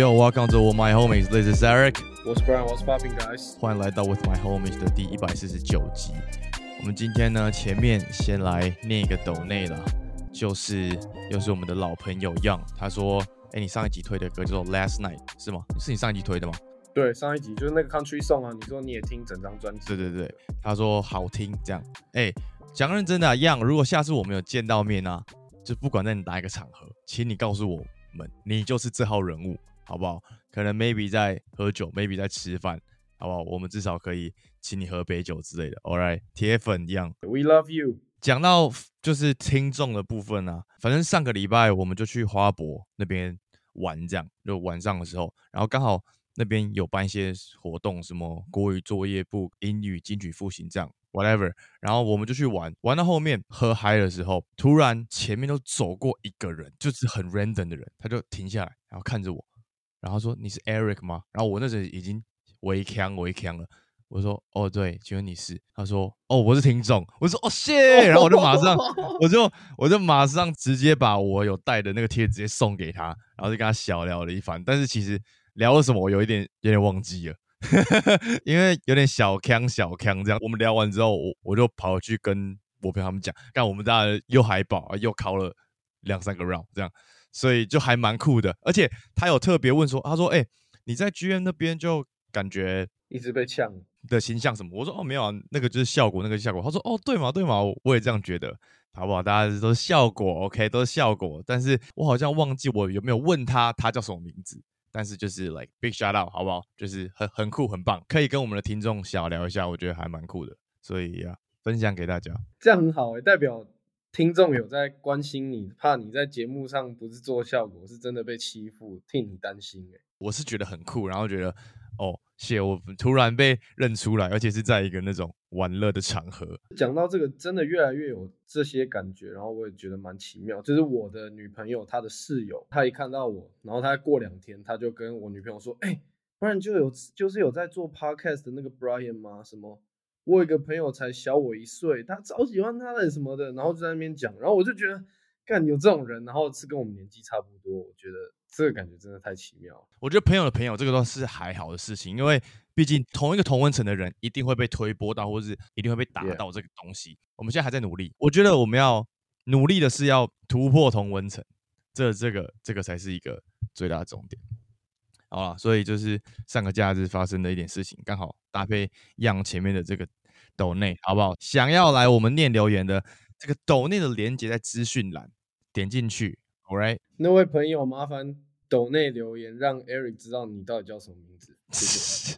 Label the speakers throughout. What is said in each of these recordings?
Speaker 1: Yo welcome to My Homies. This is Eric.
Speaker 2: 我是 Brian, What's popping, guys？
Speaker 1: 欢迎来到 With My Homies 的第一百四十九集。我们今天呢，前面先来念一个抖内了，就是又是我们的老朋友 Young，他说：“哎，你上一集推的歌叫做 Last Night 是吗？是你上一集推的吗？”
Speaker 2: 对，上一集就是那个 Country Song 啊，你说你也听整张专辑？
Speaker 1: 对对对，他说好听，这样。哎，讲认真的啊，Young，如果下次我们有见到面啊，就不管在哪一个场合，请你告诉我们，你就是这号人物。好不好？可能 maybe 在喝酒，maybe 在吃饭，好不好？我们至少可以请你喝杯酒之类的。All right，铁粉一样。
Speaker 2: We love you。
Speaker 1: 讲到就是听众的部分啊，反正上个礼拜我们就去花博那边玩，这样就晚上的时候，然后刚好那边有办一些活动，什么国语作业部、英语金曲复习这样，whatever。然后我们就去玩，玩到后面喝嗨的时候，突然前面都走过一个人，就是很 random 的人，他就停下来，然后看着我。然后说你是 Eric 吗？然后我那时候已经微腔微腔了。我说哦对，请问你是？他说哦我是听众。我说哦谢。然后我就马上我就我就马上直接把我有带的那个贴直接送给他，然后就跟他小聊了一番。但是其实聊了什么我有一点有点忘记了，因为有点小腔小腔这样。我们聊完之后，我我就跑去跟我朋友他们讲，看我们大家又海宝又考了两三个 round 这样。所以就还蛮酷的，而且他有特别问说，他说：“哎，你在剧院那边就感觉
Speaker 2: 一直被呛
Speaker 1: 的形象什么？”我说：“哦，没有啊，那个就是效果，那个效果。”他说：“哦，对嘛，对嘛，我也这样觉得，好不好？大家都是效果，OK，都是效果。但是我好像忘记我有没有问他他叫什么名字，但是就是 like big shout out，好不好？就是很很酷，很棒，可以跟我们的听众小聊一下，我觉得还蛮酷的，所以呀，分享给大家，
Speaker 2: 这样很好哎，代表。”听众有在关心你，怕你在节目上不是做效果，是真的被欺负，替你担心哎。
Speaker 1: 我是觉得很酷，然后觉得哦，谢我突然被认出来，而且是在一个那种玩乐的场合。
Speaker 2: 讲到这个，真的越来越有这些感觉，然后我也觉得蛮奇妙。就是我的女朋友，她的室友，她一看到我，然后她过两天，她就跟我女朋友说：“哎，不然就有就是有在做 podcast 的那个 Brian 吗？什么？”我有一个朋友才小我一岁，他超喜欢他的什么的，然后就在那边讲，然后我就觉得，干有这种人，然后是跟我们年纪差不多，我觉得这个感觉真的太奇妙。
Speaker 1: 我觉得朋友的朋友这个都是还好的事情，因为毕竟同一个同温层的人一定会被推波到，或是一定会被打到这个东西。我们现在还在努力，我觉得我们要努力的是要突破同温层，这这个这个才是一个最大的重点。好了，所以就是上个假日发生的一点事情，刚好搭配样前面的这个抖内，好不好？想要来我们念留言的这个抖内的连接在资讯栏，点进去，All right？
Speaker 2: 那位朋友麻烦抖内留言，让 Eric 知道你到底叫什么名字。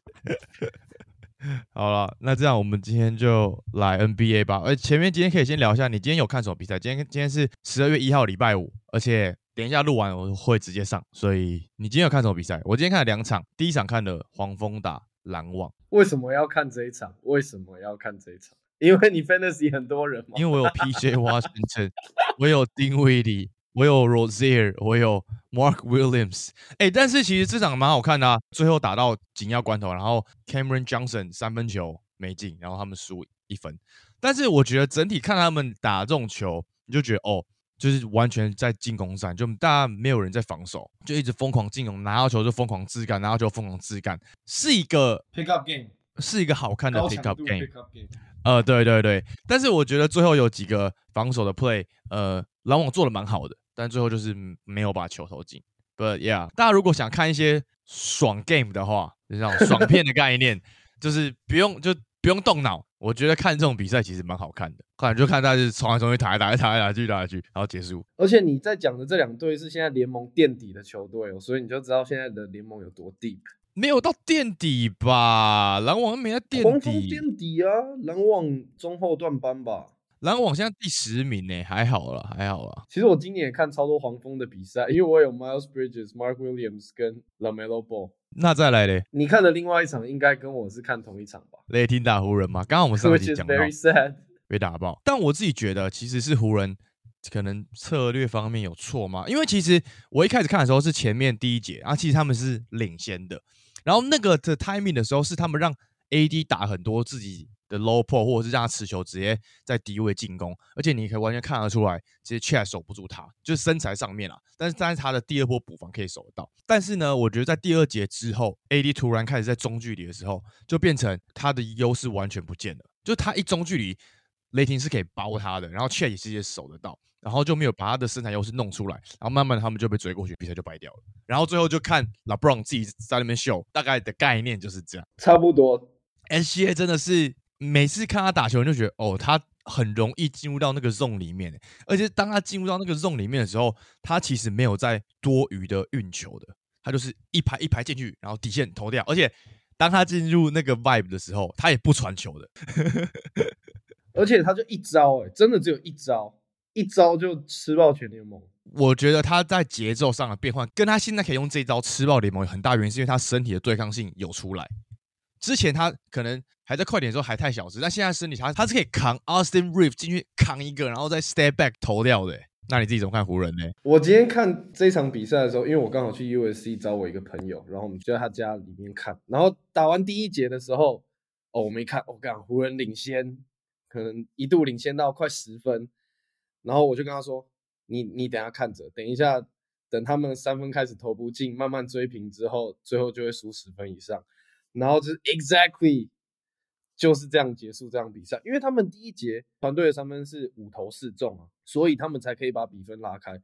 Speaker 1: 好了，那这样我们今天就来 NBA 吧。而前面今天可以先聊一下，你今天有看什么比赛？今天今天是十二月一号，礼拜五，而且。等一下录完我会直接上，所以你今天有看什么比赛？我今天看了两场，第一场看了黄蜂打篮网。
Speaker 2: 为什么要看这一场？为什么要看这一场？因为你 fantasy 很多人吗？
Speaker 1: 因为我有 PJ Washington，我有丁威迪，我有 Rozier，我有 Mark Williams。哎，但是其实这场蛮好看的啊，最后打到紧要关头，然后 Cameron Johnson 三分球没进，然后他们输一分。但是我觉得整体看他们打这种球，你就觉得哦。就是完全在进攻上，就大家没有人在防守，就一直疯狂进攻，拿到球就疯狂自干，拿到球疯狂自干，是一个
Speaker 2: pick up game，
Speaker 1: 是一个好看的 pick up game。呃，对对对，但是我觉得最后有几个防守的 play，呃，篮网做的蛮好的，但最后就是没有把球投进。But yeah，大家如果想看一些爽 game 的话，就这种爽片的概念，就是不用就。不用动脑，我觉得看这种比赛其实蛮好看的。看就看大家是冲来冲去、打来打来、打来打去、打来打去，然后结束。
Speaker 2: 而且你在讲的这两队是现在联盟垫底的球队哦，所以你就知道现在的联盟有多 deep。
Speaker 1: 没有到垫底吧？篮网没在垫底。
Speaker 2: 垫底啊！篮网中后段班吧。
Speaker 1: 篮网现在第十名呢，还好了，还好了。
Speaker 2: 其实我今年也看超多黄蜂的比赛，因为我有 Miles Bridges、Mark Williams 跟 Lamelo Ball。
Speaker 1: 那再来嘞？
Speaker 2: 你看的另外一场应该跟我是看同一场吧？
Speaker 1: 雷霆打湖人嘛？刚刚我们上集讲到
Speaker 2: sad
Speaker 1: 被打爆，但我自己觉得其实是湖人可能策略方面有错嘛？因为其实我一开始看的时候是前面第一节，然后其实他们是领先的，然后那个的 timing 的时候是他们让 AD 打很多自己的 low p o 或者是让他持球直接在低位进攻，而且你可以完全看得出来，其实 Chat 守不住他，就是身材上面啊。但是但是他的第二波补防可以守得到。但是呢，我觉得在第二节之后，AD 突然开始在中距离的时候，就变成他的优势完全不见了。就他一中距离，雷霆是可以包他的，然后 Chat 也直接守得到，然后就没有把他的身材优势弄出来，然后慢慢的他们就被追过去，比赛就败掉了。然后最后就看 LeBron 自己在那边秀，大概的概念就是这样。
Speaker 2: 差不多。
Speaker 1: SGA 真的是每次看他打球，就觉得哦，他很容易进入到那个 zone 里面，而且当他进入到那个 zone 里面的时候，他其实没有在多余的运球的，他就是一排一排进去，然后底线投掉。而且当他进入那个 vibe 的时候，他也不传球的，
Speaker 2: 而且他就一招，哎，真的只有一招，一招就吃爆全联盟。
Speaker 1: 我觉得他在节奏上的变换，跟他现在可以用这一招吃爆联盟有，很大原因是因为他身体的对抗性有出来。之前他可能还在快点的时候还太小只，但现在身体他他是可以扛 Austin Reeve 进去扛一个，然后再 step back 投掉的。那你自己怎么看湖人呢？
Speaker 2: 我今天看这场比赛的时候，因为我刚好去 USC 找我一个朋友，然后我们就在他家里面看。然后打完第一节的时候，哦，我没看，我讲湖人领先，可能一度领先到快十分。然后我就跟他说：“你你等下看着，等一下等他们三分开始投不进，慢慢追平之后，最后就会输十分以上。”然后就是 exactly 就是这样结束这场比赛，因为他们第一节团队的三分是五投四中啊，所以他们才可以把比分拉开。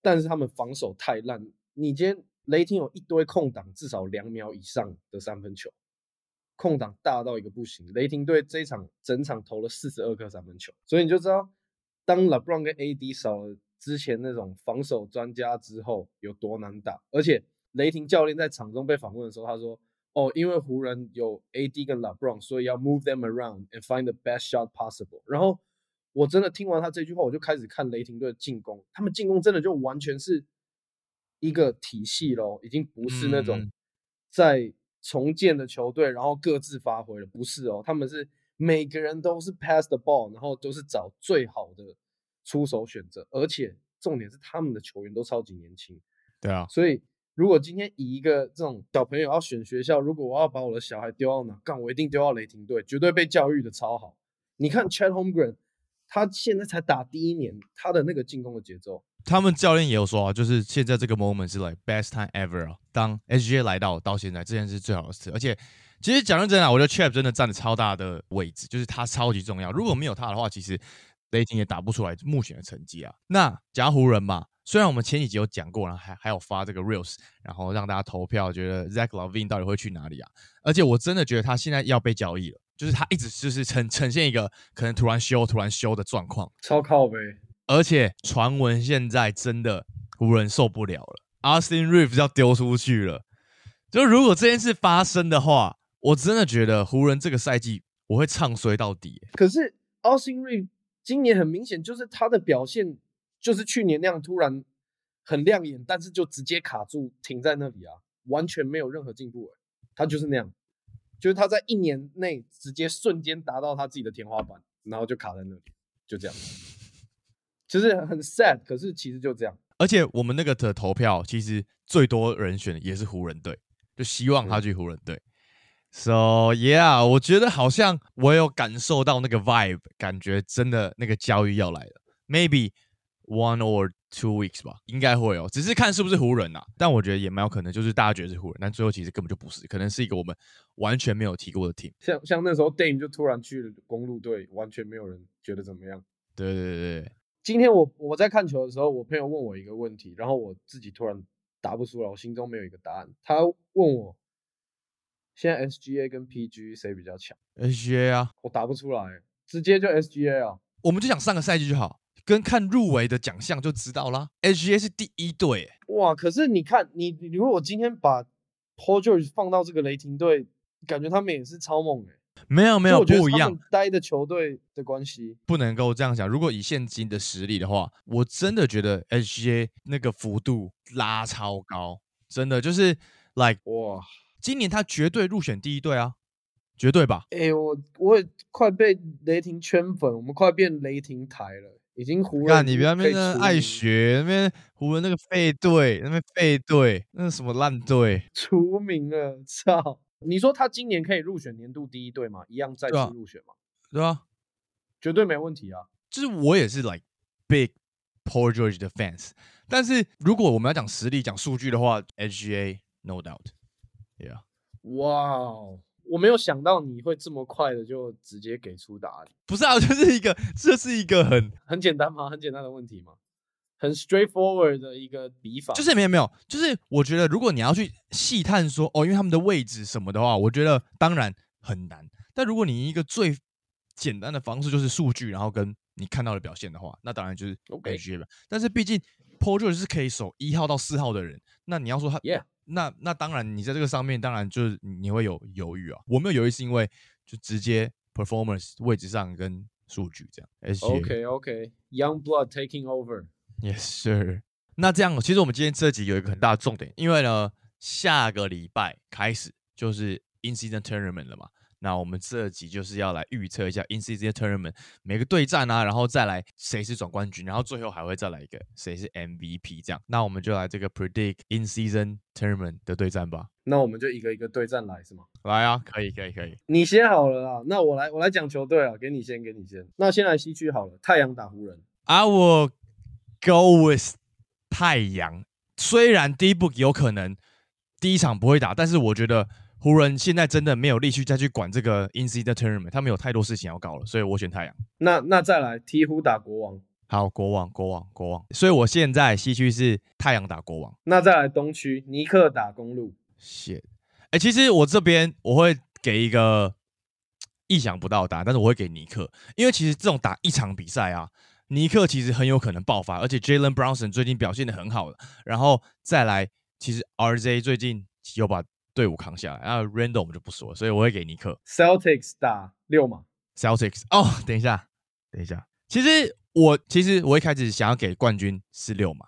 Speaker 2: 但是他们防守太烂，你今天雷霆有一堆空档，至少两秒以上的三分球，空档大到一个不行。雷霆队这一场整场投了四十二颗三分球，所以你就知道，当 LeBron 跟 AD 少了之前那种防守专家之后有多难打。而且雷霆教练在场中被访问的时候，他说。哦，因为湖人有 AD 跟 LeBron，所以要 move them around and find the best shot possible。然后我真的听完他这句话，我就开始看雷霆队的进攻。他们进攻真的就完全是一个体系喽，已经不是那种在重建的球队，然后各自发挥了，不是哦。他们是每个人都是 pass the ball，然后都是找最好的出手选择，而且重点是他们的球员都超级年轻。
Speaker 1: 对啊，
Speaker 2: 所以。如果今天以一个这种小朋友要选学校，如果我要把我的小孩丢到哪，干我一定丢到雷霆队，绝对被教育的超好。你看 Chad Holmgren，他现在才打第一年，他的那个进攻的节奏，
Speaker 1: 他们教练也有说啊，就是现在这个 moment 是 like best time ever 啊。当 SGA 来到到现在，这件是最好的事。而且其实讲认真啊，我觉得 Chad 真的占了超大的位置，就是他超级重要。如果没有他的话，其实雷霆也打不出来目前的成绩啊。那讲湖人嘛。虽然我们前几集有讲过，然后还还有发这个 reels，然后让大家投票，觉得 Zach Lavine 到底会去哪里啊？而且我真的觉得他现在要被交易了，就是他一直就是呈呈现一个可能突然休、突然休的状况，
Speaker 2: 超靠背。
Speaker 1: 而且传闻现在真的湖人受不了了，Austin Reeves 要丢出去了。就如果这件事发生的话，我真的觉得湖人这个赛季我会唱衰到底。
Speaker 2: 可是 Austin Reeves 今年很明显就是他的表现。就是去年那样突然很亮眼，但是就直接卡住停在那里啊，完全没有任何进步。他就是那样，就是他在一年内直接瞬间达到他自己的天花板，然后就卡在那里，就这样。其实很 sad，可是其实就这样。
Speaker 1: 而且我们那个的投票其实最多人选也是湖人队，就希望他去湖人队。So yeah，我觉得好像我有感受到那个 vibe，感觉真的那个交易要来了，maybe。One or two weeks 吧，应该会哦，只是看是不是湖人呐。但我觉得也蛮有可能，就是大家觉得是湖人，但最后其实根本就不是，可能是一个我们完全没有提过的 team。
Speaker 2: 像像那时候 Dame 就突然去了公路队，完全没有人觉得怎么样。
Speaker 1: 对对对对。
Speaker 2: 今天我我在看球的时候，我朋友问我一个问题，然后我自己突然答不出来，我心中没有一个答案。他问我，现在 SGA 跟 PG 谁比较强
Speaker 1: ？SGA 啊，
Speaker 2: 我答不出来，直接就 SGA 啊。
Speaker 1: 我们就讲上个赛季就好。跟看入围的奖项就知道啦。HGA 是第一队，
Speaker 2: 哇！可是你看，你你如果今天把 Paul George 放到这个雷霆队，感觉他们也是超猛哎。
Speaker 1: 没有没有不一样，
Speaker 2: 待的球队的关系
Speaker 1: 不能够这样讲。如果以现今的实力的话，我真的觉得 HGA 那个幅度拉超高，真的就是 like
Speaker 2: 哇，
Speaker 1: 今年他绝对入选第一队啊，绝对吧？
Speaker 2: 哎，我我也快被雷霆圈粉，我们快变雷霆台了。已经湖人，
Speaker 1: 你
Speaker 2: 别
Speaker 1: 那边爱学那边湖人那个废队，那边废队，那什么烂队，
Speaker 2: 出名了，操！你说他今年可以入选年度第一队吗？一样再次入选吗？
Speaker 1: 对啊，
Speaker 2: 绝对没问题啊。
Speaker 1: 就是我也是 like big Paul George 的 fans，但是如果我们要讲实力、讲数据的话，SGA no doubt，yeah。
Speaker 2: 哇哦，我没有想到你会这么快的就直接给出答案。
Speaker 1: 不是啊，就是一个，这是一个很，
Speaker 2: 很简单吗？很简单的问题吗？很 straightforward 的一个比法，
Speaker 1: 就是没有没有，就是我觉得如果你要去细探说哦，因为他们的位置什么的话，我觉得当然很难。但如果你一个最简单的方式就是数据，然后跟你看到的表现的话，那当然就是
Speaker 2: OK
Speaker 1: 吧。但是毕竟 Paul George 是可以守一号到四号的人，那你要说他
Speaker 2: Yeah
Speaker 1: 那那当然你在这个上面当然就是你会有犹豫啊。我没有犹豫是因为就直接 performance 位置上跟数据这样。
Speaker 2: OK OK，Young Blood taking over。
Speaker 1: Yes, sir。那这样，其实我们今天这集有一个很大的重点，因为呢，下个礼拜开始就是 in season tournament 了嘛。那我们这集就是要来预测一下 in season tournament 每个对战啊，然后再来谁是总冠军，然后最后还会再来一个谁是 MVP 这样。那我们就来这个 predict in season tournament 的对战吧。
Speaker 2: 那我们就一个一个对战来是吗？
Speaker 1: 来啊，可以，可以，可以。
Speaker 2: 你先好了啦，那我来我来讲球队啊，给你先，给你先。那先来西区好了，太阳打湖人。
Speaker 1: I will go with 太阳。虽然第一步有可能第一场不会打，但是我觉得湖人现在真的没有力气再去管这个 in season tournament，他们有太多事情要搞了，所以我选太阳。
Speaker 2: 那那再来鹈鹕打国王，
Speaker 1: 好，国王，国王，国王。所以我现在西区是太阳打国王。
Speaker 2: 那再来东区尼克打公路。
Speaker 1: 谢，哎，其实我这边我会给一个意想不到的答案，但是我会给尼克，因为其实这种打一场比赛啊，尼克其实很有可能爆发，而且 Jalen Brownson 最近表现的很好了，然后再来，其实 RJ 最近有把队伍扛下来，然后 Randall 我们就不说了，所以我会给尼克
Speaker 2: Celtics 打六马。
Speaker 1: Celtics。哦，等一下，等一下，其实我其实我一开始想要给冠军是六嘛，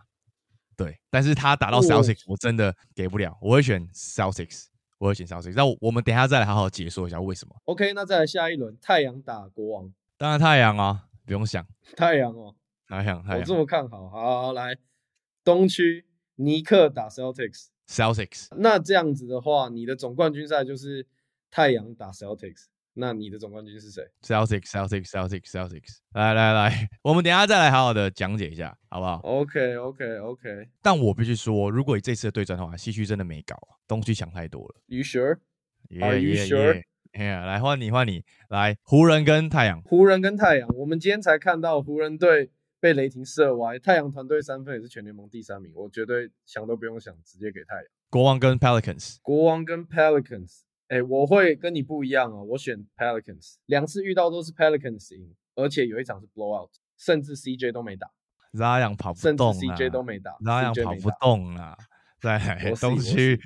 Speaker 1: 对，但是他打到
Speaker 2: 哦
Speaker 1: Celtics，、我真的给不了，我会选 Celtics，我会选 Celtics。那我我们等一下再来好好解说一下为什么。
Speaker 2: OK，那再来下一轮太阳打国王。
Speaker 1: 当然太阳啊，不用想，
Speaker 2: 太阳哦，
Speaker 1: 太阳太阳
Speaker 2: 我这么看好。好好好来，东区尼克打 Celtics。
Speaker 1: Celtics。
Speaker 2: 那这样子的话，你的总冠军赛就是太阳打 Celtics。那你的总冠军是谁
Speaker 1: ？Celtics, Celtics, Celtics, Celtics，来来来，我们等一下再来好好的讲解一下，好不好
Speaker 2: ？OK OK OK。
Speaker 1: 但我必须说，如果以这次的对战的话，西区真的没搞啊，东区强太多了。
Speaker 2: You sure？
Speaker 1: 耶
Speaker 2: Are you
Speaker 1: 耶
Speaker 2: sure？
Speaker 1: 来换你换你，来湖人跟太阳，
Speaker 2: 湖人跟太阳，我们今天才看到湖人队被雷霆射歪，太阳团队三分也是全联盟第三名，我绝对想都不用想，直接给太阳。
Speaker 1: 国王跟 Pelicans，
Speaker 2: 国王跟 Pelicans，哎，我会跟你不一样哦，我选 Pelicans，两次遇到都是 Pelicans 赢，而且有一场是 blowout，甚至 CJ 都没打，
Speaker 1: 拉扬跑不
Speaker 2: 甚至
Speaker 1: 动啊
Speaker 2: CJ 都没打，
Speaker 1: 拉扬跑不动啊。再来
Speaker 2: 我是
Speaker 1: 东区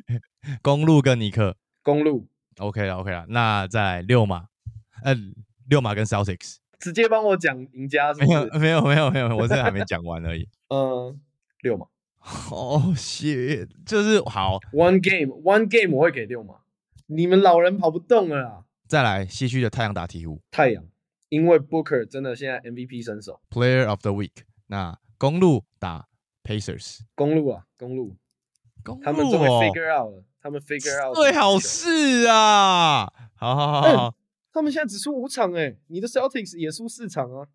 Speaker 1: 公路跟尼克。
Speaker 2: 公路
Speaker 1: ，OK 了 OK 了，那在六马，呃，六马跟 Celtics，
Speaker 2: 直接帮我讲赢家是
Speaker 1: 没有
Speaker 2: 不是？
Speaker 1: 没有没有没有，我这还没讲完而已。
Speaker 2: 嗯，六嘛。
Speaker 1: 哦，shit，就是好
Speaker 2: ，，one game one game 我会给六嘛，你们老人跑不动了啦，
Speaker 1: 再来西区的太阳打鹈鹕。
Speaker 2: 太阳，因为 Booker 真的现在 MVP 身手
Speaker 1: ，，Player of the Week。那公路打 Pacers，
Speaker 2: 公路啊公路，
Speaker 1: 公路
Speaker 2: 他们终于，figure out 了，他们 figure out
Speaker 1: 最好
Speaker 2: 这个球
Speaker 1: 是啊，好好好好好
Speaker 2: 他们现在只输五场哎、你的 Celtics 也输四场啊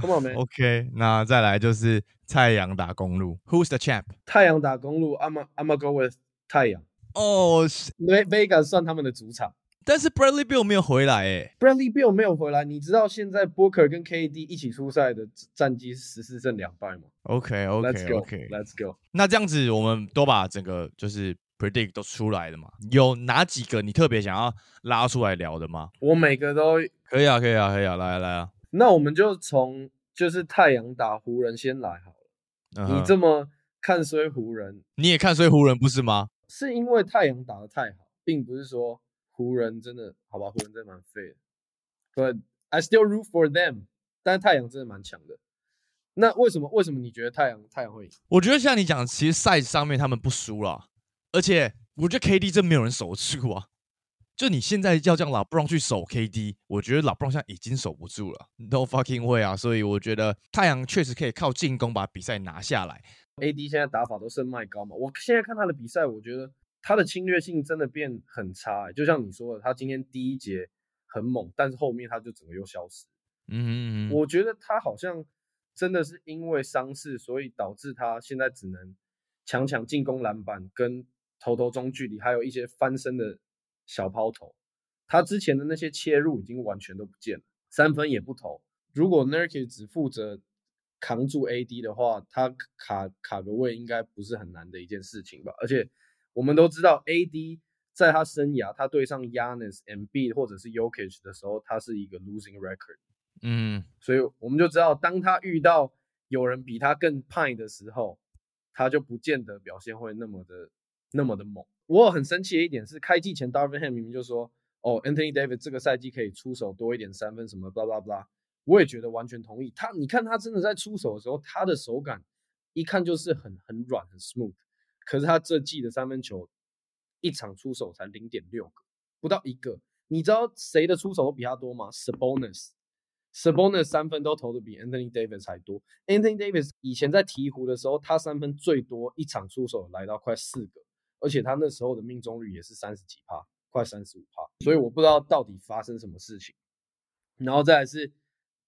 Speaker 2: ，Come on
Speaker 1: man，，OK，那再来就是太阳打公路，Who's the champ？
Speaker 2: 太阳打公路，I'm a, I'm a go with 太阳
Speaker 1: 哦
Speaker 2: ，，Ve Vegas 算他们的主场
Speaker 1: 但是 Bradley Bill 没有回来诶。
Speaker 2: ，Bradley Bill 没有回来，你知道现在 Booker 跟 KD 一起出赛的战绩是十四胜两败吗 OK？Let's
Speaker 1: OK
Speaker 2: go OK，Let's go，
Speaker 1: 那这样子我们都把整个就是 predict 都出来了嘛？有哪几个你特别想要拉出来聊的吗？
Speaker 2: 我每个都，
Speaker 1: 可以啊，可以啊，可以啊，来啊来啊。
Speaker 2: 那我们就从就是太阳打湖人先来好了。你这么看衰湖人，
Speaker 1: 你也看衰湖人不是吗？
Speaker 2: 是因为太阳打得太好，并不是说湖人真的好吧，湖人真的蛮废的。But I still root for them，但是太阳真的蛮强的。那为什么为什么你觉得太阳太阳会赢？
Speaker 1: 我觉得像你讲，其实赛上面他们不输了，而且我觉得 KD 真没有人守得住啊。就你现在要这样老布朗去守 KD，我觉得老布朗现在已经守不住了，No fucking way 啊！所以我觉得太阳确实可以靠进攻把比赛拿下来。
Speaker 2: AD 现在打法都是麦高嘛，我现在看他的比赛，我觉得他的侵略性真的变很差、欸，就像你说的，他今天第一节很猛，但是后面他就整个又消失。
Speaker 1: 嗯哼嗯哼，
Speaker 2: 我觉得他好像真的是因为伤势，所以导致他现在只能强强进攻篮板跟投投中距离，还有一些翻身的小抛投。他之前的那些切入已经完全都不见了，三分也不投。如果 Nurkic 只负责扛住 AD 的话，他卡卡个位应该不是很难的一件事情吧？而且我们都知道，AD 在他生涯他对上 Yanis、MB 或者是 Yokich 的时候，他是一个 losing record。
Speaker 1: 嗯
Speaker 2: 所以我们就知道，当他遇到有人比他更派的时候，他就不见得表现会那么的那么的猛。我很生气的一点是，开季前 Darvin Ham 明明就说，哦，Anthony Davis 这个赛季可以出手多一点三分什么，blah blah blah。我也觉得完全同意他。你看他真的在出手的时候，他的手感一看就是很很软很 smooth，可是他这季的三分球一场出手才零点六个，不到一个。你知道谁的出手都比他多吗？Sabonis。Sabonis 三分都投的比 Anthony Davis 还多。Anthony Davis 以前在鹈鹕的时候，他三分最多一场出手来到快四个，而且他那时候的命中率也是三十几帕，快三十五帕。所以我不知道到底发生什么事情。然后再来是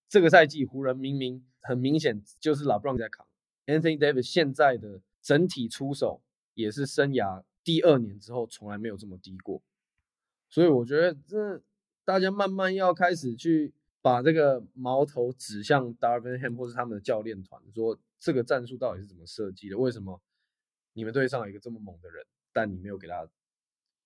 Speaker 2: 这个赛季湖人明明很明显就是 LeBron 在扛，Anthony Davis 现在的整体出手也是生涯第二年之后从来没有这么低过。所以我觉得这大家慢慢要开始去。把这个矛头指向 Darvin Ham 或是他们的教练团，说这个战术到底是怎么设计的？为什么你们队上有一个这么猛的人，但你没有给他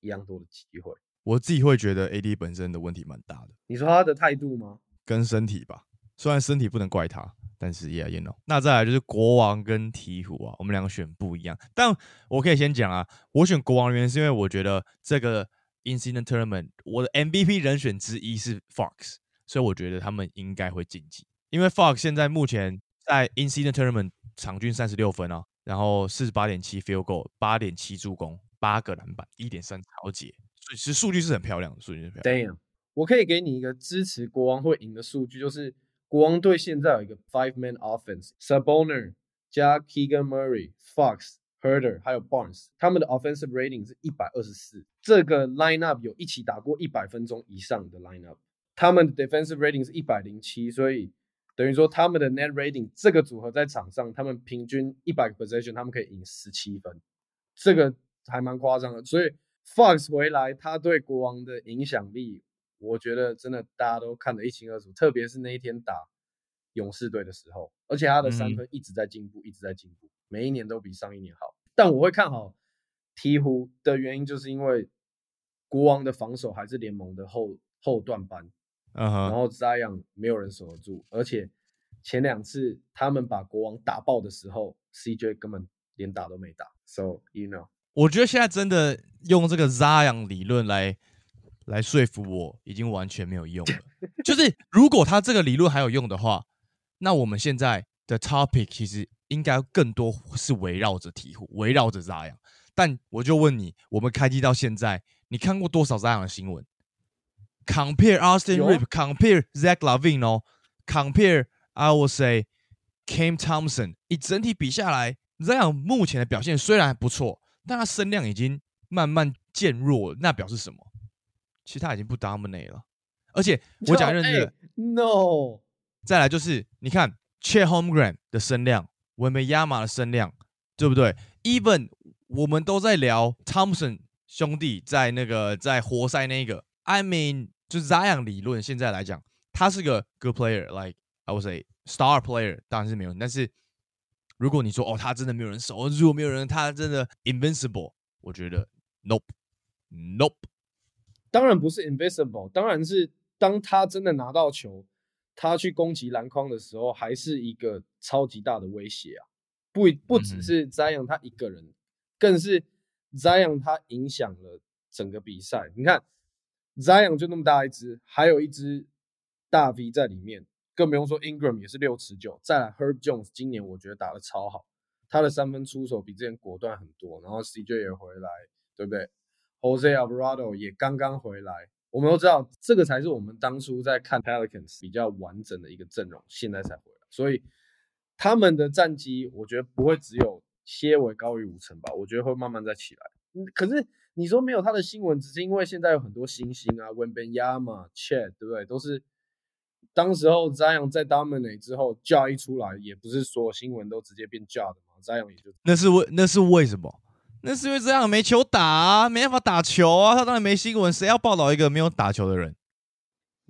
Speaker 2: 一样多的机会？
Speaker 1: 我自己会觉得 AD 本身的问题蛮大的，
Speaker 2: 你说他的态度吗？
Speaker 1: 跟身体吧。虽然身体不能怪他，但是也 you know。那再来就是国王跟鹈鹕啊，我们两个选不一样。但我可以先讲啊，我选国王的原因是因为我觉得这个 Incident Tournament 我的 MVP 人选之一是 Fox。所以我觉得他们应该会晋级，因为 Fox 现在目前在 Incident Tournament 场均三十六分啊，然后四十八点七 Field Goal，八点七助攻，八个篮板，一点三超解，所以其实数据是很漂亮的，数据是漂亮。
Speaker 2: Damn，我可以给你一个支持国王会赢的数据，就是国王队现在有一个 five man offense，Sabonis 加 Keegan Murray、Fox、Herder 还有 Barnes，他们的 offensive rating 是一百二十四，这个 lineup 有一起打过一百分钟以上的 lineup。他们的 defensive rating 是一百零七，所以等于说他们的 net rating 这个组合在场上，他们平均一百个 possession，他们可以赢十七分，这个还蛮夸张的。所以 Fox 回来，他对国王的影响力，我觉得真的大家都看得一清二楚。特别是那一天打勇士队的时候，而且他的三分一直在进步，一直在进步，每一年都比上一年好。但我会看好鹈鹕的原因，就是因为国王的防守还是联盟的后后段班。
Speaker 1: 嗯哼，
Speaker 2: 然后 Zion 没有人守得住，而且前两次他们把国王打爆的时候，CJ 根本连打都没打。So you know，
Speaker 1: 我觉得现在真的用这个 Zion 理论来来说服我，已经完全没有用了。就是如果他这个理论还有用的话，那我们现在的 topic 其实应该更多是围绕着鹈鹕，围绕着 Zion。但我就问你，我们开机到现在，你看过多少 Zion 的新闻？compare Austin
Speaker 2: 有啊
Speaker 1: Rip，compare Zach Lavine 哦，compare I will say Cam Thompson，以整体比下来，Zion 目前的表现虽然还不错，但他声量已经慢慢渐弱了。那表示什么？其实他已经不 dominate 了。而且我讲认真的，
Speaker 2: 哎 No，
Speaker 1: 再来就是你看 Chet Holmgren 的声量，文梅亚马的声量，对不对？Even 我们都在聊 Thompson 兄弟在那个在活塞那个，I mean 就 Zion 理论，现在来讲，他是个 good player，like I would say star player，当然是没有。但是如果你说哦，他真的没有人守，如果没有人，他真的 invincible，我觉得 nope，nope。
Speaker 2: 当然不是 invincible，当然是当他真的拿到球，他去攻击篮筐的时候，还是一个超级大的威胁啊！不不只是 Zion 他一个人，更是 Zion 他影响了整个比赛。你看 Zion 就那么大一只，还有一只大 V 在里面，更不用说 Ingram 也是六尺九。再来 Herb Jones 今年我觉得打得超好，他的三分出手比之前果断很多，然后 CJ 也回来，对不对？Jose Alvarado 也刚刚回来，我们都知道这个才是我们当初在看 Pelicans 比较完整的一个阵容，现在才回来，所以他们的战绩我觉得不会只有些微高于五成吧，我觉得会慢慢再起来。嗯可是你说没有他的新闻，只是因为现在有很多新星啊 w e n b e n Yama、Chat，对不对？都是当时候 Zion 在 Dominate 之后，Ja 一出来，也不是所有新闻都直接变 Ja 的嘛，Zion 也就
Speaker 1: 那是为那是为什么？那是因为这样没球打啊，没办法打球啊，他当然没新闻，谁要报道一个没有打球的人？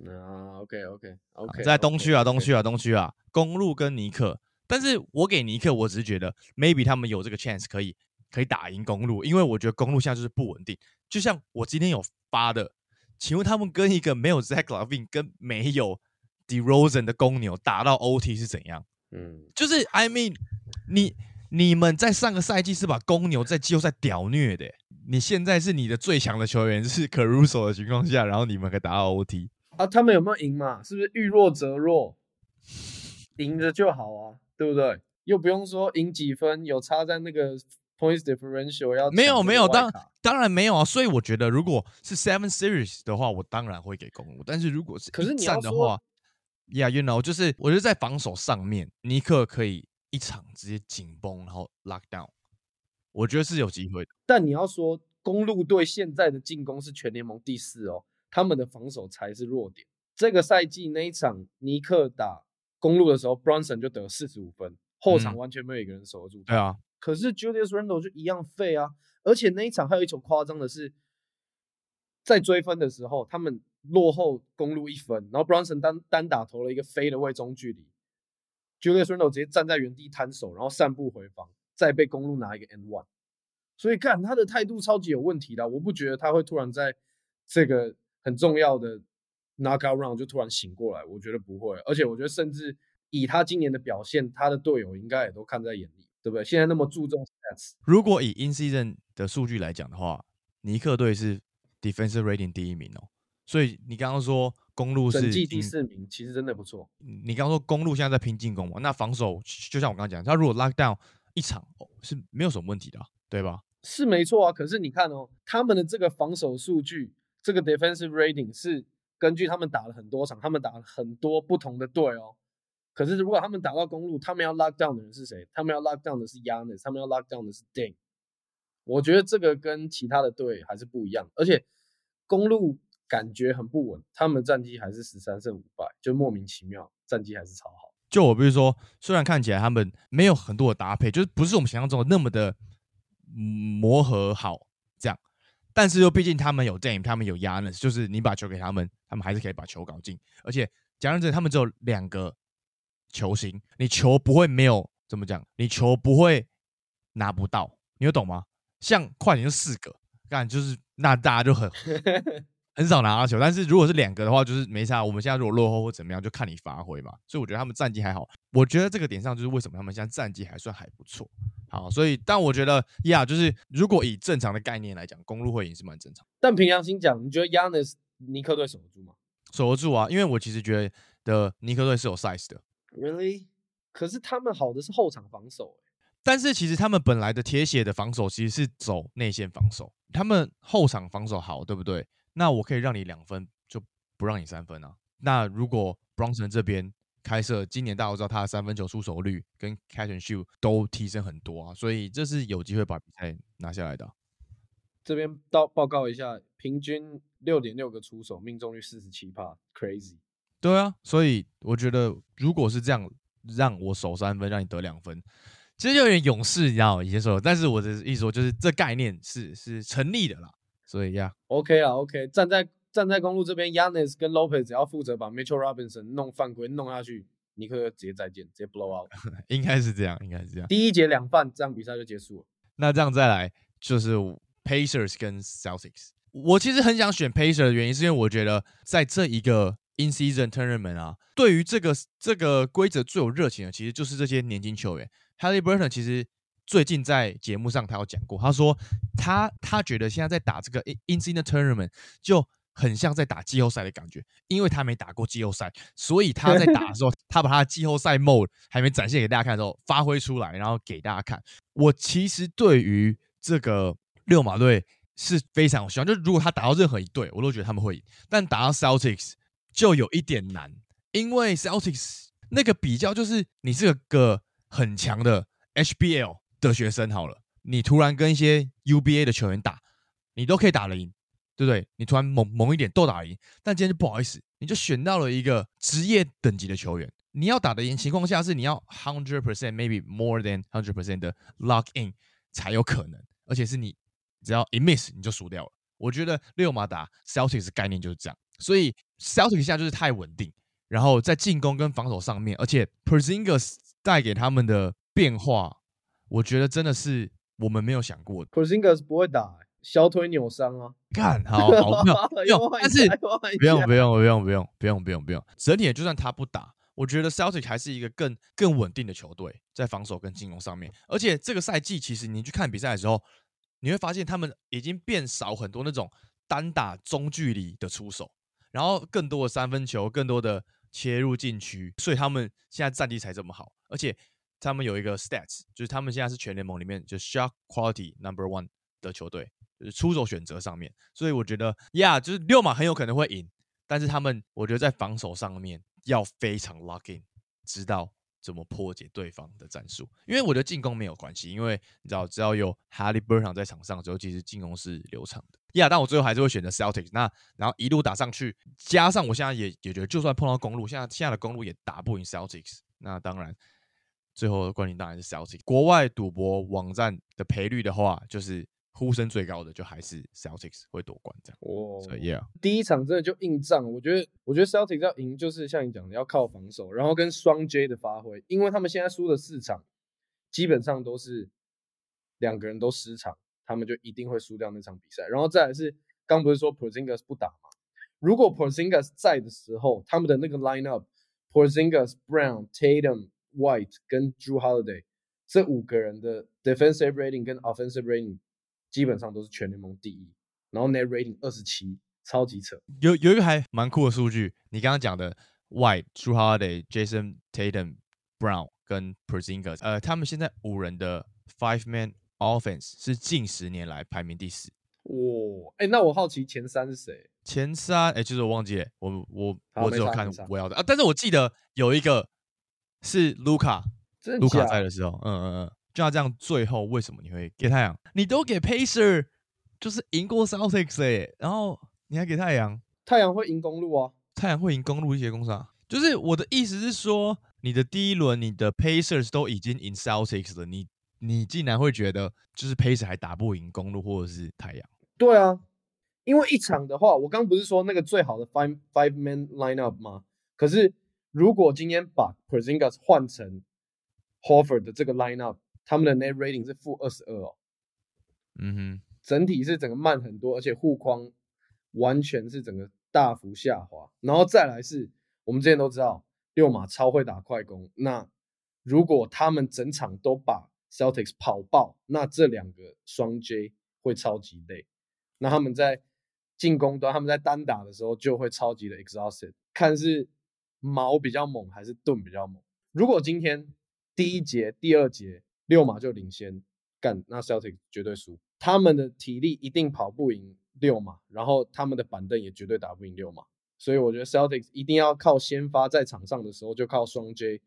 Speaker 2: 啊，OK OK OK，
Speaker 1: 在东区啊，东区啊，东区啊，公路跟尼克，但是我给尼克，我只是觉得 maybe 他们有这个 chance 可以可以打赢公路，因为我觉得公路现在就是不稳定，就像我今天有发的，请问他们跟一个没有 Zach Lavin 跟没有 DeRozan 的公牛打到 OT 是怎样？嗯，就是 I mean 你。你们在上个赛季是把公牛在季后赛屌虐的，你现在是你的最强的球员是 Caruso 的情况下，然后你们可以打到 OT
Speaker 2: 啊？他们有没有赢嘛？是不是遇弱则弱，赢着就好啊，对不对？又不用说赢几分，有差在那个 points differential 要
Speaker 1: 没有没有当当然没有啊，所以我觉得如果是 Seven Series 的话，我当然会给公路，但是如果是
Speaker 2: 可是你
Speaker 1: 的话，Yeah，you know，就是我觉得在防守上面，尼克可以。一场直接紧绷，然后 lock down，我觉得是有机会的。
Speaker 2: 但你要说公路队现在的进攻是全联盟第四哦，他们的防守才是弱点。这个赛季那一场尼克打公路的时候，Bronson 就得四十五分，后场完全没有一个人守得住。
Speaker 1: 对啊，
Speaker 2: 可是 Julius Randle 就一样废啊！而且那一场还有一种夸张的是，在追分的时候，他们落后公路一分，然后 Bronson 单单打投了一个飞的位中距离。Julius Randle 直接站在原地摊手，然后散步回防，再被公路拿一个 N one，所以看他的态度超级有问题的。我不觉得他会突然在这个很重要的 knockout round 就突然醒过来，我觉得不会。而且我觉得甚至以他今年的表现，他的队友应该也都看在眼里，对不对？现在那么注重 stats，
Speaker 1: 如果以 in season 的数据来讲的话，尼克队是 defensive rating 第一名哦。所以你刚刚说公路是
Speaker 2: 第四名，其实真的不错。
Speaker 1: 你刚刚说公路现在在拼进攻嘛？那防守就像我刚刚讲，他如果 lock down 一场是没有什么问题的，对吧？
Speaker 2: 是没错啊。可是你看哦，他们的这个防守数据，这个 defensive rating 是根据他们打了很多场，他们打了很多不同的队哦。可是如果他们打到公路，他们要 lock down 的人是谁？他们要 lock down 的是 Yanis，他们要 lock down 的是 Ding。我觉得这个跟其他的队还是不一样，而且公路。感觉很不稳，他们战绩还是十三胜五败，就莫名其妙，战绩还是超好。
Speaker 1: 就我比如说，虽然看起来他们没有很多的搭配，就是不是我们想象中的那么的磨合好这样，但是又毕竟他们有 Dame，他们有 Yanis，就是你把球给他们，他们还是可以把球搞进。而且讲认真，他们只有两个球星，你球不会没有怎么讲，你球不会拿不到，你有懂吗？像快艇就四个，干就是那大家就很。很少拿到球，但是如果是两个的话，就是没差。我们现在如果落后或怎么样，就看你发挥嘛。所以我觉得他们战绩还好。我觉得这个点上就是为什么他们现在战绩还算还不错。好，所以但我觉得呀，就是如果以正常的概念来讲，公路会赢是蛮正常。
Speaker 2: 但凭良心讲，你觉得 Yanis 尼克队守得住吗？
Speaker 1: 守得住啊，因为我其实觉得尼克队是有 size 的。
Speaker 2: Really？可是他们好的是后场防守，
Speaker 1: 但是其实他们本来的铁血的防守其实是走内线防守，他们后场防守好，对不对？那我可以让你两分，就不让你三分啊。那如果 Bronson 这边开设，今年大家都知道他的三分球出手率跟 catch and shoot 都提升很多啊，所以这是有机会把比赛拿下来的。
Speaker 2: 这边到报告一下，平均六点六个出手，命中率四十七帕，crazy。
Speaker 1: 对啊，所以我觉得如果是这样，让我守三分，让你得两分，其实有点勇士，你知道以前说，但是我的意思说，就是这概念是是成立的啦。所以呀
Speaker 2: ，OK 啊，OK，站在站在公路这边，Yanis 跟 Lopez 只要负责把 Mitchell Robinson 弄犯规弄下去，尼克直接再见，直接 blow out，
Speaker 1: 应该是这样，应该是这样。
Speaker 2: 第一节两犯，这样比赛就结束了。
Speaker 1: 那这样再来就是 Pacers 跟 Celtics。我其实很想选 Pacers 的原因，是因为我觉得在这一个 In Season Tournament 啊，对于这个这个规则最有热情的，其实就是这些年轻球员。Harry Burton 其实。最近在节目上，他有讲过，他说他他觉得现在在打这个 In Season Tournament 就很像在打季后赛的感觉，因为他没打过季后赛，所以他在打的时候，他把他的季后赛 mode 还没展现给大家看的时候，发挥出来，然后给大家看。我其实对于这个六马队是非常有希望，就如果他打到任何一队，我都觉得他们会赢，但打到 Celtics 就有一点难，因为 Celtics 那个比较就是你是个很强的 HBL。的学生好了，你突然跟一些 UBA 的球员打，你都可以打得赢，对不对？你突然猛猛一点都打得赢，但今天就不好意思，你就选到了一个职业等级的球员。你要打得赢情况下是你要 hundred percent maybe more than hundred percent 的 lock in 才有可能，而且是你只要一 miss 你就输掉了。我觉得六马打 Celtics 概念就是这样，所以 Celtics 现在就是太稳定，然后在进攻跟防守上面，而且 Porzingis 带给他们的变化，我觉得真的是我们没有想过的。
Speaker 2: Porzingis 不会打、小腿扭伤啊。
Speaker 1: 干好好没有没有
Speaker 2: 又换
Speaker 1: 但是不用不用不用不用不用不用不用，整体就算他不打，我觉得 Celtic 还是一个更更稳定的球队，在防守跟进攻上面。而且这个赛季其实你去看比赛的时候，你会发现他们已经变少很多那种单打中距离的出手，然后更多的三分球，更多的切入禁区，所以他们现在战绩才这么好。而且他们有一个 stats，就是他们现在是全联盟里面就 shot quality number one 的球队，就是出手选择上面。所以我觉得呀就是六马很有可能会赢，但是他们我觉得在防守上面要非常 lock in，知道怎么破解对方的战术。因为我觉得进攻没有关系，因为你知道只要有 Halliburton 在场上之后，其实进攻是流畅的。呀，但我最后还是会选择 Celtics。那然后一路打上去，加上我现在也也觉得，就算碰到公路，现在现在的公路也打不赢 Celtics。那当然，最后的冠军当然是 Celtics。国外赌博网站的赔率的话，就是呼声最高的就还是 Celtics 会夺冠这样。
Speaker 2: 哦
Speaker 1: Yeah，
Speaker 2: 第一场真的就硬仗，我觉得，我觉得 Celtics 要赢，就是像你讲的，要靠防守，然后跟双 J 的发挥，因为他们现在输的四场，基本上都是两个人都失常，他们就一定会输掉那场比赛。然后再来是，刚不是说 Porzingis 不打吗？如果 Porzingis 在的时候，他们的那个 lineup，Porzingis、Brown、Tatum、White 跟 Drew Holiday 这五个人的 defensive rating 跟 offensive rating 基本上都是全联盟第一，然后 net rating 二十七，超级扯。
Speaker 1: 有有一个还蛮酷的数据，你刚刚讲的 White、Drew Holiday、Jason Tatum、Brown 跟 Porzingis，呃，他们现在五人的 five man offense 是近十年来排名第四。
Speaker 2: 哇，哎、那我好奇前三是谁？
Speaker 1: 前三，哎、就是我忘记了，我我我只有看我要的啊，但是我记得有一个是卢卡，卢卡
Speaker 2: 假
Speaker 1: 在的时候，嗯嗯嗯，就要这样，最后为什么你会给太阳？你都给 Pacer，就是赢过 Celtics 哎、然后你还给太阳，
Speaker 2: 太阳会赢公路啊？
Speaker 1: 太阳会赢公路一些公司啊。就是我的意思是说，你的第一轮你的 Pacers 都已经赢 Celtics 了，你你竟然会觉得就是 Pacers 还打不赢公路或者是太阳？
Speaker 2: 对啊，因为一场的话，我刚不是说那个最好的 five five man lineup 吗？可是如果今天把 Porzingis 换成 Horford 的这个 lineup，他们的 net rating 是负二十二哦，
Speaker 1: 嗯哼，
Speaker 2: 整体是整个慢很多，而且护框完全是整个大幅下滑。然后再来是我们之前都知道六马超会打快攻，那如果他们整场都把 Celtics 跑爆，那这两个双 J 会超级累。那他们在进攻端，他们在单打的时候就会超级的 exhausted，看是矛比较猛还是盾比较猛。如果今天第一节、第二节六马就领先，干那 Celtic 绝对输，他们的体力一定跑不赢六马，然后他们的板凳也绝对打不赢六马，所以我觉得 Celtics 一定要靠先发在场上的时候就靠双 J，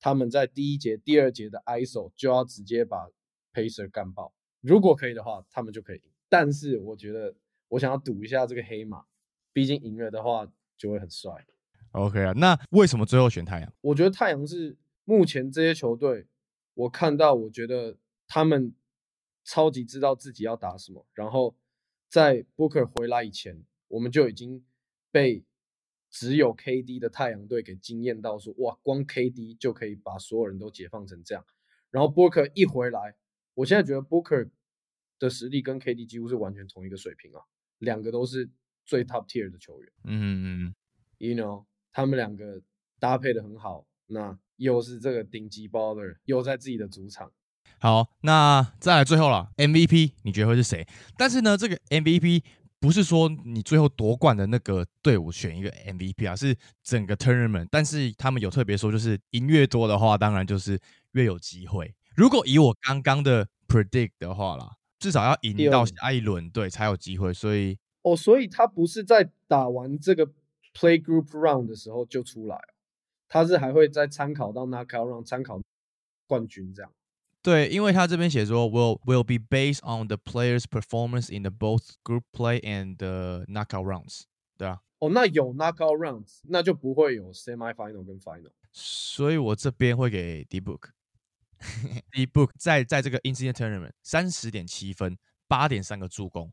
Speaker 2: 他们在第一节、第二节的 ISO 就要直接把 Pacer 干爆，如果可以的话，他们就可以赢。但是我觉得我想要赌一下这个黑马，毕竟赢了的话就会很帅。
Speaker 1: OK 啊，那为什么最后选太阳？
Speaker 2: 我觉得太阳是目前这些球队，我看到我觉得他们超级知道自己要打什么，然后在 Booker 回来以前，我们就已经被只有 KD 的太阳队给惊艳到说，哇，光 KD 就可以把所有人都解放成这样。然后 Booker 一回来，我现在觉得 Booker 的实力跟 KD 几乎是完全同一个水平啊，两个都是最 top tier 的球员。
Speaker 1: 嗯嗯嗯
Speaker 2: ，you know，他们两个搭配的很好，那又是这个顶级 baller，又在自己的主场，
Speaker 1: 好，那再来最后了，MVP 你觉得会是谁？但是呢，这个 MVP 不是说你最后夺冠的那个队伍选一个 MVP 啊，是整个 tournament。但是他们有特别说，就是赢越多的话，当然就是越有机会。如果以我刚刚的 predict 的话啦，至少要赢到下一轮，对，才有机会。所以
Speaker 2: 哦，所以他不是在打完这个 play group round 的时候就出来了，他是还会再参考到 knockout round，参考冠军这样。
Speaker 1: 对，因为他这边写说 will will be based on the players' performance in the both group play and the knockout rounds，对啊，
Speaker 2: 哦，那有 knockout rounds，那就不会有 semi final 跟 final。
Speaker 1: 所以我这边会给 D book。D book 在在这个 incident tournament 三十点七分，八点三个助攻，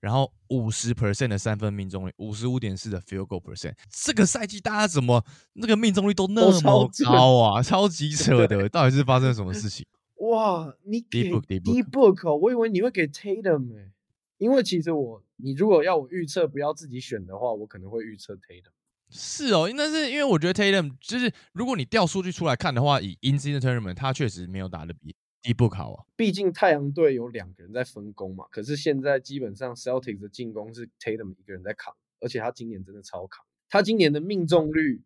Speaker 1: 然后五十 percent 的三分命中率，五十五点四的 field goal percent。这个赛季大家怎么那个命中率都那么高啊？超级 扯的，到底是发生了什么事情？
Speaker 2: 哇，你给
Speaker 1: D book D
Speaker 2: D
Speaker 1: book
Speaker 2: book 哦，我以为你会给 Tatum 哎、因为其实我你如果要我预测不要自己选的话，我可能会预测 Tatum。
Speaker 1: 是哦，但是因为我觉得 Tatum 就是如果你调数据出来看的话，以 incident tournament 他确实没有打的比 D book 好啊。
Speaker 2: 毕竟太阳队有两个人在分工嘛，可是现在基本上 Celtics 的进攻是 Tatum 一个人在扛，而且他今年真的超扛，他今年的命中率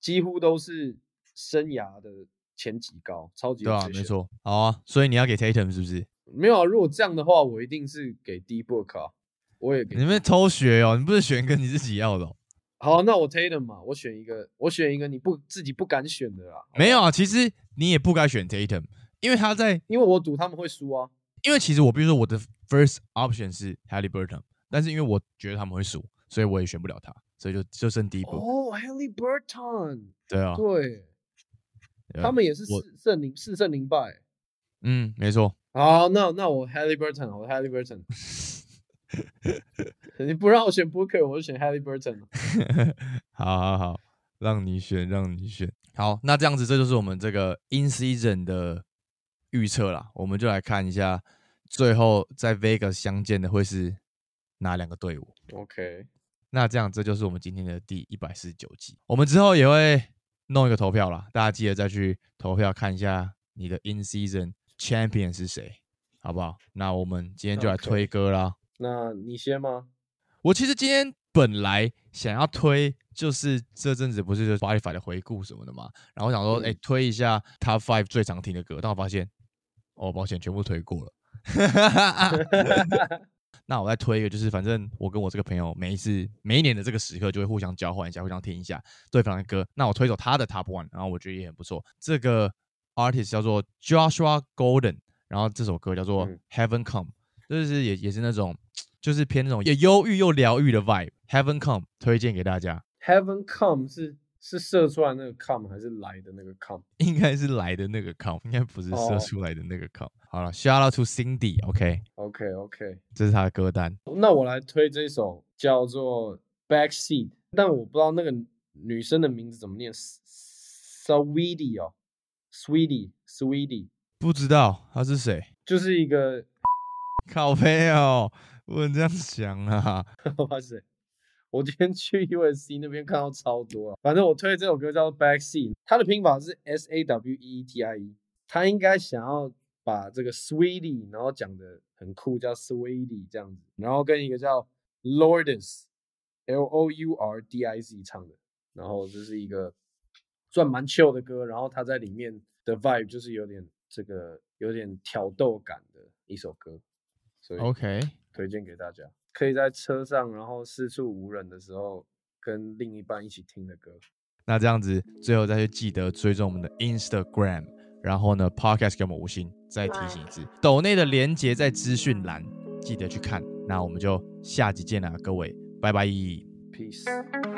Speaker 2: 几乎都是生涯的前几高，超级
Speaker 1: 对啊没。错，好啊，所以你要给 Tatum 是不是？
Speaker 2: 没有啊，如果这样的话，我一定是给 D book 啊，我也给
Speaker 1: 你们偷学哦，你不是选一个你自己要的、哦？
Speaker 2: 好，那我 Tatum 嘛，我选一个，我选一个你不自己不敢选的啦。
Speaker 1: 没有，啊，其实你也不该选 Tatum，因为他在，
Speaker 2: 因为我赌他们会输啊。
Speaker 1: 因为其实我比如说我的 first option 是 Halliburton，但是因为我觉得他们会输，所以我也选不了他，所以就就剩第一步。
Speaker 2: 哦 h a l l y Burton，
Speaker 1: 对啊，
Speaker 2: 对，他们也是四胜零四胜零败。
Speaker 1: 嗯，没错，
Speaker 2: 好，那那我 Halliburton，我 Halliburton。你不让我选 Booker，我就选 Halliburton。
Speaker 1: 好好好，让你选，让你选。好，那这样子，这就是我们这个 in season 的预测啦。我们就来看一下，最后在 Vegas 相见的会是哪两个队伍。
Speaker 2: OK，
Speaker 1: 那这样，这就是我们今天的第一百四十九集。我们之后也会弄一个投票啦，大家记得再去投票看一下你的 in season champion 是谁，好不好？那我们今天就来推歌啦。
Speaker 2: 那你先吗？
Speaker 1: 我其实今天本来想要推，就是这阵子不是就是 Spotify 的回顾什么的嘛，然后我想说，哎、
Speaker 2: 嗯
Speaker 1: 推一下 Top Five 最常听的歌，但我发现，哦，保险，全部推过了。那我再推一个，就是反正我跟我这个朋友每一次每一年的这个时刻就会互相交换一下，互相听一下对方的歌。那我推首他的 Top One，然后我觉得也很不错。这个 artist 叫做 Joshua Golden，然后这首歌叫做
Speaker 2: 嗯
Speaker 1: Heaven Come，就是也也是那种就是偏那种也忧郁又疗愈的 vibe。Heaven Come 推荐给大家
Speaker 2: ，Heaven come 是是射出来那个 come 还是来的那个 come？
Speaker 1: 应该是来的那个 come，应该不是射
Speaker 2: 哦
Speaker 1: 出来的那个 come。好了，Shout out to Cindy，OK，、
Speaker 2: OK OK，
Speaker 1: 这是他的歌单。
Speaker 2: 那我来推这首叫做 Backseat，但我不知道那个女生的名字怎么念，Sweetie 哦，Sweetie Sweetie，
Speaker 1: 不知道她是谁？
Speaker 2: 就是一个
Speaker 1: 靠背哦，不能这样想啊。
Speaker 2: 哇 塞！我今天去 USC 那边看到超多啊，反正我推的这首歌叫做 Backseat，它的拼法是 S A W E E T I E，他应该想要把这个 Sweetie，然后讲的很酷，叫 Sweetie 这样子，然后跟一个叫 Lourdes L O U R D I Z 唱的，然后这是一个算蛮 chill 的歌，然后他在里面的 vibe 就是有点这个有点挑逗感的一首歌，所以
Speaker 1: OK，
Speaker 2: 推荐给大家，可以在车上，然后四处无人的时候，跟另一半一起听的歌。
Speaker 1: 那这样子最后再去记得追踪我们的 Instagram，然后呢，Podcast 给我们五星，再提醒一次，抖内的连接在资讯栏，记得去看。那我们就下集见了，各位，拜拜。
Speaker 2: Peace。